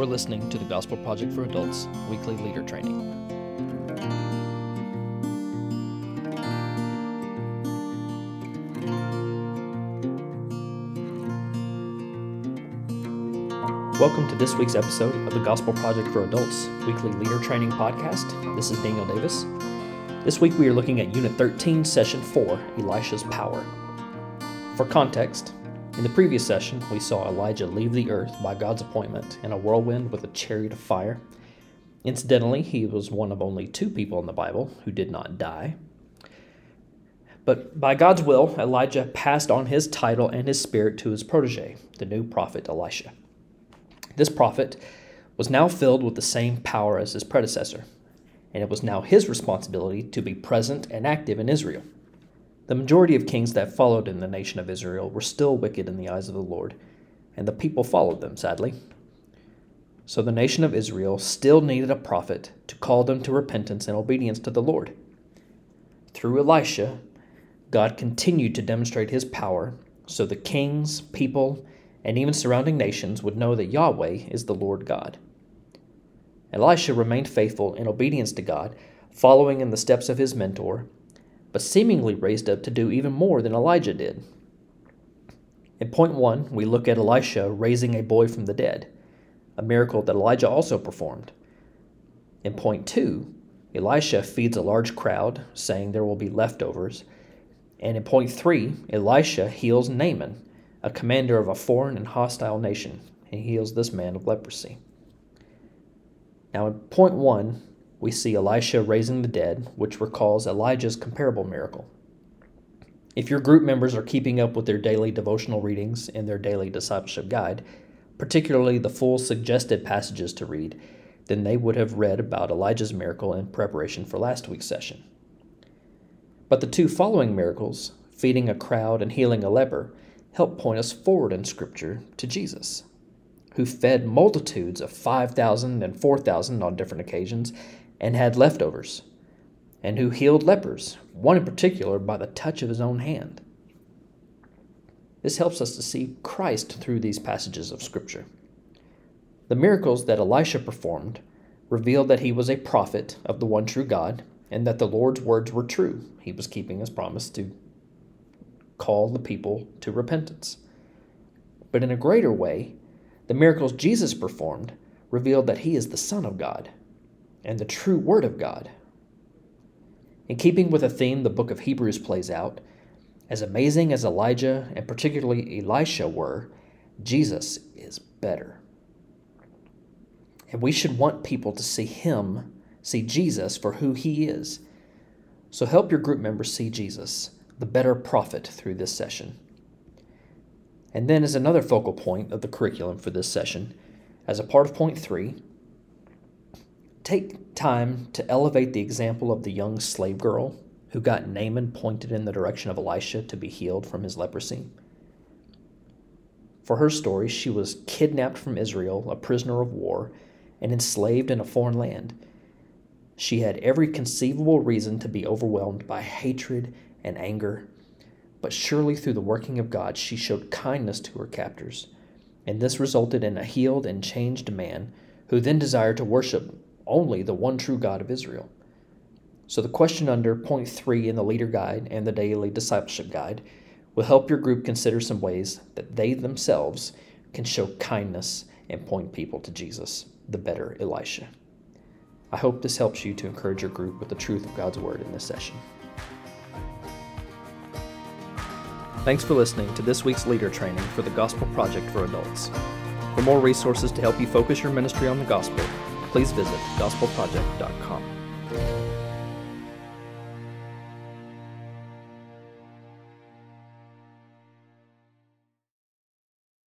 You are listening to the Gospel Project for Adults weekly leader training. Welcome to this week's episode of the Gospel Project for Adults weekly leader training podcast. This is Daniel Davis. This week we are looking at Unit 13, Session 4 Elisha's Power. For context, in the previous session, we saw Elijah leave the earth by God's appointment in a whirlwind with a chariot of fire. Incidentally, he was one of only two people in the Bible who did not die. But by God's will, Elijah passed on his title and his spirit to his protege, the new prophet Elisha. This prophet was now filled with the same power as his predecessor, and it was now his responsibility to be present and active in Israel. The majority of kings that followed in the nation of Israel were still wicked in the eyes of the Lord, and the people followed them, sadly. So the nation of Israel still needed a prophet to call them to repentance and obedience to the Lord. Through Elisha, God continued to demonstrate his power so the kings, people, and even surrounding nations would know that Yahweh is the Lord God. Elisha remained faithful in obedience to God, following in the steps of his mentor but seemingly raised up to do even more than Elijah did. In point one, we look at Elisha raising a boy from the dead, a miracle that Elijah also performed. In point two, Elisha feeds a large crowd, saying there will be leftovers. And in point three, Elisha heals Naaman, a commander of a foreign and hostile nation. and heals this man of leprosy. Now, in point one, we see Elisha raising the dead, which recalls Elijah's comparable miracle. If your group members are keeping up with their daily devotional readings in their daily discipleship guide, particularly the full suggested passages to read, then they would have read about Elijah's miracle in preparation for last week's session. But the two following miracles, feeding a crowd and healing a leper, help point us forward in Scripture to Jesus, who fed multitudes of 5,000 and 4,000 on different occasions and had leftovers, and who healed lepers, one in particular by the touch of his own hand. This helps us to see Christ through these passages of Scripture. The miracles that Elisha performed revealed that he was a prophet of the one true God and that the Lord's words were true. He was keeping his promise to call the people to repentance. But in a greater way, the miracles Jesus performed revealed that he is the Son of God and the true Word of God. In keeping with a theme the book of Hebrews plays out, as amazing as Elijah and particularly Elisha were, Jesus is better. And we should want people to see him, see Jesus for who he is. So help your group members see Jesus, the better prophet, through this session. And then, as another focal point of the curriculum for this session, as a part of point three, take time to elevate the example of the young slave girl who got Naaman pointed in the direction of Elisha to be healed from his leprosy. For her story, she was kidnapped from Israel, a prisoner of war, and enslaved in a foreign land. She had every conceivable reason to be overwhelmed by hatred and anger, but surely through the working of God, she showed kindness to her captors, and this resulted in a healed and changed man who then desired to worship only the one true God of Israel. So, the question under point three in the leader guide and the daily discipleship guide will help your group consider some ways that they themselves can show kindness and point people to Jesus, the better Elisha. I hope this helps you to encourage your group with the truth of God's Word in this session. Thanks for listening to this week's leader training for the Gospel Project for Adults. For more resources to help you focus your ministry on the gospel, please visit gospelproject.com.